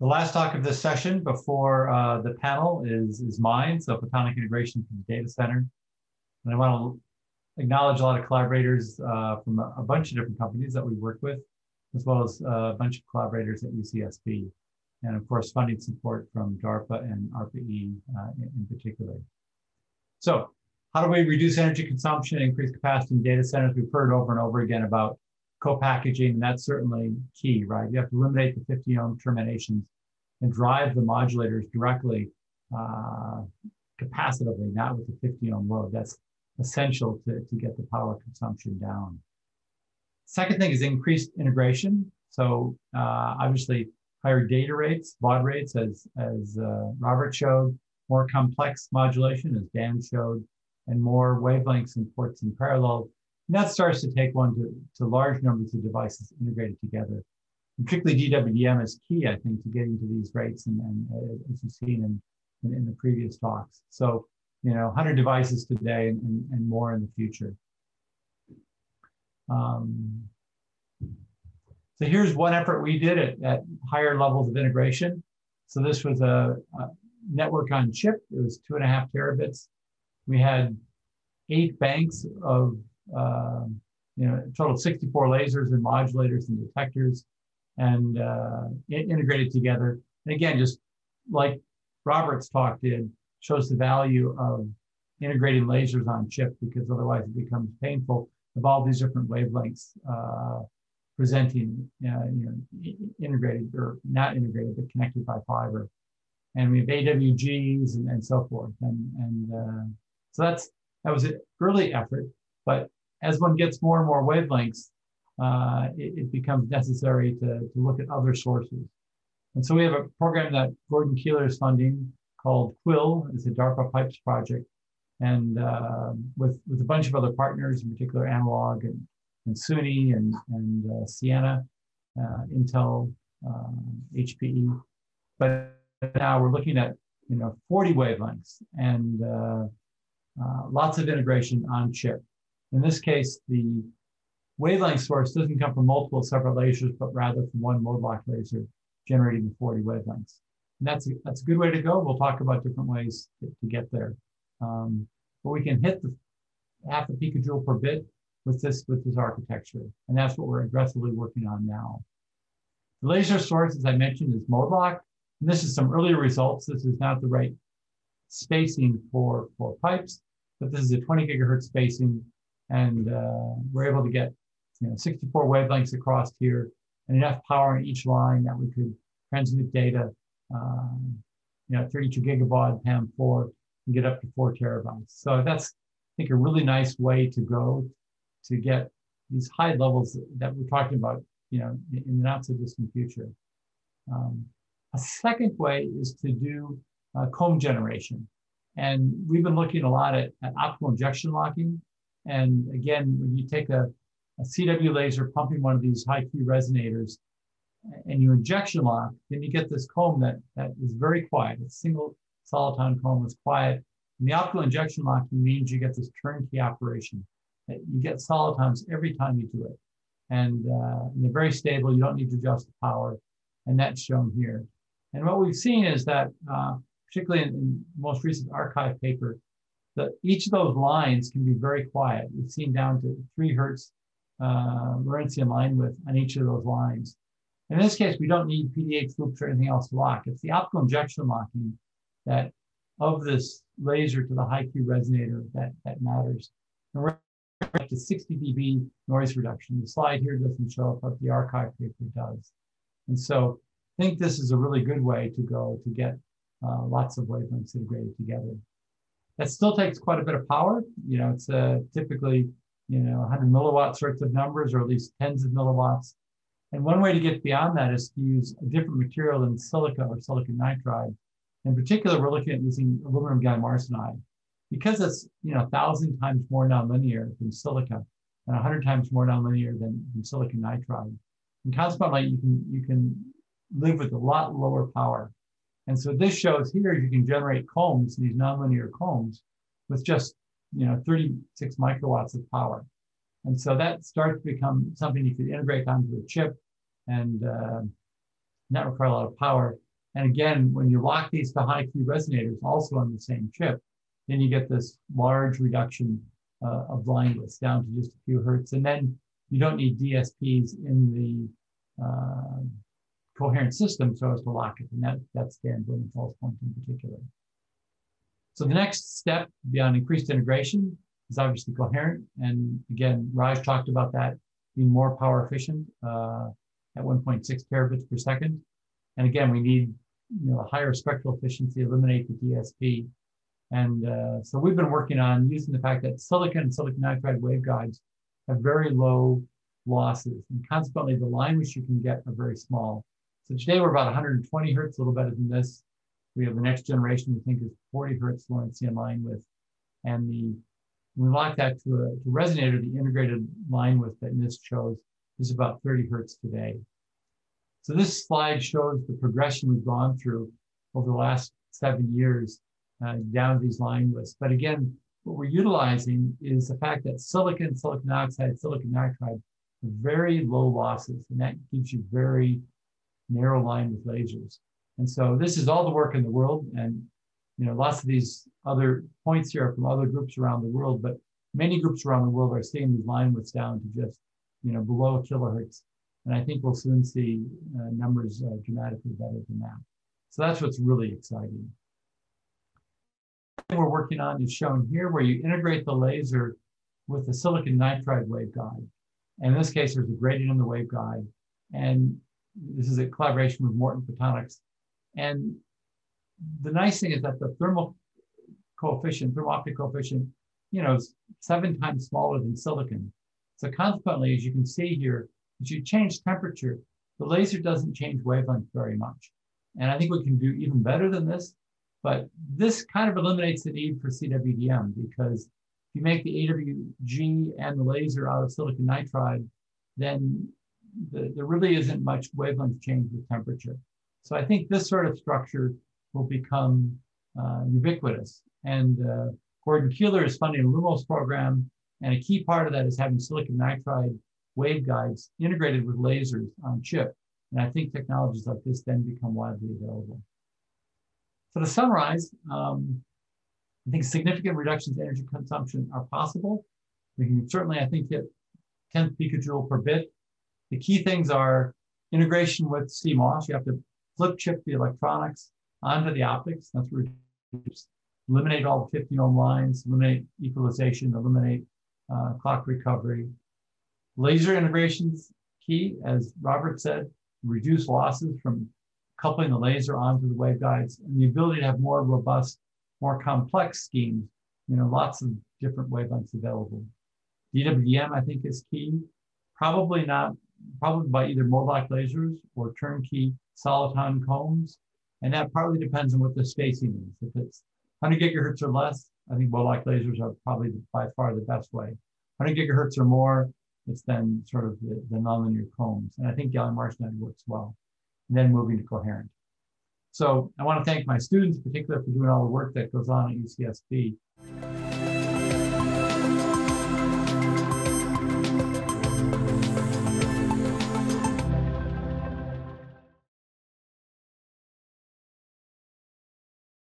The last talk of this session before uh, the panel is, is mine, so photonic integration from the data center. And I want to acknowledge a lot of collaborators uh, from a, a, bunch of different companies that we work with, as well as uh, a bunch of collaborators at UCSB. And of course, funding support from DARPA and ARPA-E uh, in, in particular. So how do we reduce energy consumption, increase capacity in data centers? We've heard over and over again about co-packaging, that's certainly key, right? You have to eliminate the 50 ohm terminations and drive the modulators directly uh, capacitively, not with the 50 ohm load. That's essential to, to get the power consumption down. Second thing is increased integration. So uh, obviously higher data rates, baud rates, as, as uh, Robert showed, more complex modulation, as Dan showed, and more wavelengths and ports in parallel. And that starts to take one to, to large numbers of devices integrated together. And particularly DWDM is key, I think, to getting to these rates, and, and uh, as you've seen in, in, in, the previous talks. So, you know, 100 devices today and, and, and more in the future. Um, so here's one effort we did at, at higher levels of integration. So this was a, a network on chip. It was two and a half terabits. We had eight banks of, uh, you know, total 64 lasers and modulators and detectors and uh, integrated together. And again, just like Robert's talk did, shows the value of integrating lasers on chip because otherwise it becomes painful of all these different wavelengths uh, presenting, uh, you know, integrated or not integrated, but connected by fiber and we have AWGs and, and so forth. And, and uh, so that's that was an early effort, but as one gets more and more wavelengths, uh, it, it, becomes necessary to, to look at other sources. And so we have a program that Gordon Keeler is funding called Quill. It's a DARPA Pipes project. And uh, with, with a bunch of other partners, in particular Analog and, and SUNY and, and uh, Ciena, uh, Intel, HPE. Uh, but now we're looking at you know 40 wavelengths and uh, lots of integration on chip. In this case, the wavelength source doesn't come from multiple separate lasers, but rather from one mode lock laser generating the 40 wavelengths. And that's a, that's a good way to go. We'll talk about different ways to, to get there. Um, but we can hit the half a picojoule per bit with this with this architecture, and that's what we're aggressively working on now. The laser source, as I mentioned, is mode lock. And this is some earlier results. This is not the right spacing for, for pipes, but this is a 20 gigahertz spacing. And uh, we're able to get you know, 64 wavelengths across here and enough power in each line that we could transmit data, um, you know, 32 gigabaud PAM4 and get up to four terabytes. So that's, I think, a really nice way to go to get these high levels that we're talking about, you know, in the not so distant future. Um, a second way is to do uh, comb generation. And we've been looking a lot at, at optical injection locking. And again, when you take a, a CW laser pumping one of these high Q resonators and you injection lock, then you get this comb that, that is very quiet. A single soliton comb is quiet. And the optical injection locking means you get this turnkey operation. You get solitons every time you do it. And, uh, and they're very stable. You don't need to adjust the power. And that's shown here. And what we've seen is that, uh, particularly in, in most recent arXiv paper, that each of those lines can be very quiet. We've seen down to three hertz uh, Lorentzian line width on each of those lines. In this case, we don't need PDH loops or anything else to lock. It's the optical injection locking that of this laser to the high Q resonator that, that matters. And we're up to 60 dB noise reduction. The slide here doesn't show up, but the arXiv paper does. And so I think this is a really good way to go to get uh, lots of wavelengths integrated together. That still takes quite a bit of power. You know, it's uh, typically, you know, 100 milliwatt sorts of numbers, or at least tens of milliwatts. And one way to get beyond that is to use a different material than silica or silicon nitride. In particular, we're looking at using aluminum gallium arsenide because it's, you know, a thousand times more nonlinear than silica and a hundred times more nonlinear than, than silicon nitride. And consequently, you can, you can live with a lot lower power. And so this shows here you can generate combs, these nonlinear combs, with just you know 36 microwatts of power. And so that starts to become something you could integrate onto a chip and uh, not require a lot of power And again, when you lock these to high Q resonators also on the same chip, then you get this large reduction uh, of widths down to just a few hertz. And then you don't need DSPs in the uh, coherent system so as to lock it. And that, that's Dan Blumenthal's point in particular. So the next step beyond increased integration is obviously coherent. And again, Raj talked about that being more power efficient uh, at 1.6 terabits per second. And again, we need you know, a higher spectral efficiency, eliminate the DSP. And uh, so we've been working on using the fact that silicon and silicon nitride waveguides have very low losses. And consequently, the line widths you can get are very small. So today we're about 120 hertz, a little better than this. We have the next generation we think is 40 hertz Lorentzian line width. And the we lock that to a to resonator, the integrated line width that NIST shows is about 30 hertz today. So this slide shows the progression we've gone through over the last seven years uh, down these line widths. But again, what we're utilizing is the fact that silicon, silicon oxide, silicon nitride very low losses, and that gives you very narrow line width lasers. And so this is all the work in the world, and you know lots of these other points here are from other groups around the world, but many groups around the world are seeing these line widths down to just you know below kilohertz, and I think we'll soon see uh, numbers uh, dramatically better than that. So that's what's really exciting. We're working on is shown here, where you integrate the laser with the silicon nitride waveguide. And in this case, there's a gradient in the waveguide. And this is a collaboration with Morton Photonics. And the nice thing is that the thermal coefficient, thermal optic coefficient, you know, is seven times smaller than silicon. So consequently, as you can see here, as you change temperature, the laser doesn't change wavelength very much. And I think we can do even better than this, but this kind of eliminates the need for CWDM because if you make the AWG and the laser out of silicon nitride, then the, there really isn't much wavelength change with temperature. So I think this sort of structure will become uh, ubiquitous. And uh, Gordon Keeler is funding a LUMOS program, and a key part of that is having silicon nitride waveguides integrated with lasers on chip. And I think technologies like this then become widely available. So to summarize, um, I think significant reductions in energy consumption are possible. We can certainly, I think, hit 10th picojoule per bit. The key things are integration with CMOS. You have to flip chip the electronics onto the optics. That's reduce, eliminate all the 50 ohm lines, eliminate equalization, eliminate uh, clock recovery. Laser integrations key, as Robert said, reduce losses from coupling the laser onto the waveguides and the ability to have more robust more complex schemes, you know, lots of different wavelengths available. DWDM, I think, is key. Probably not, probably by either mode lock lasers or turnkey soliton combs. And that partly depends on what the spacing is. If it's 100 gigahertz or less, I think mode lock lasers are probably by far the best way. 100 gigahertz or more, it's then sort of the, the nonlinear combs. And I think gallium arsenide works well. And then moving to coherent. So I want to thank my students in particular for doing all the work that goes on at UCSB.